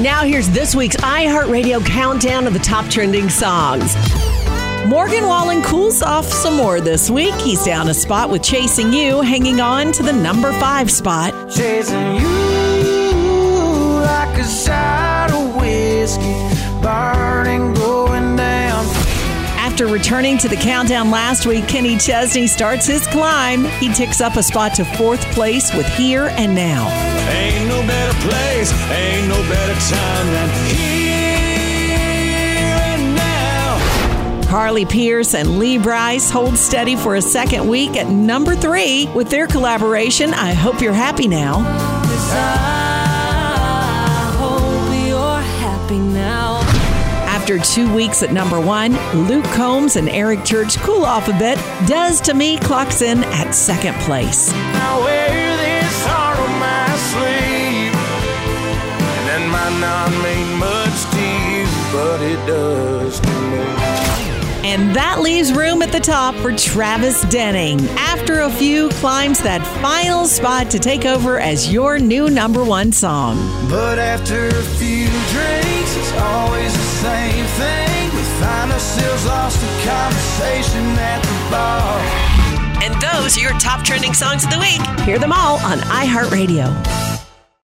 Now, here's this week's iHeartRadio countdown of the top trending songs. Morgan Wallen cools off some more this week. He's down a spot with Chasing You, hanging on to the number five spot. Chasing you like a shot of whiskey, burning, going down. After returning to the countdown last week, Kenny Chesney starts his climb. He ticks up a spot to fourth place with Here and Now. Ain't no better place, ain't no better time than here and now. Carly Pearce and Lee Brice hold steady for a second week at number three with their collaboration. I hope you're happy now. I hope you're happy now. After two weeks at number one, Luke Combs and Eric Church cool off a bit. Does to me clocks in at second place. Not mean much to you, but it does to me. And that leaves room at the top for Travis Denning. After a few, climbs that final spot to take over as your new number one song. But after a few drinks, it's always the same thing. We find ourselves lost in conversation at the bar. And those are your top trending songs of the week. Hear them all on iHeartRadio.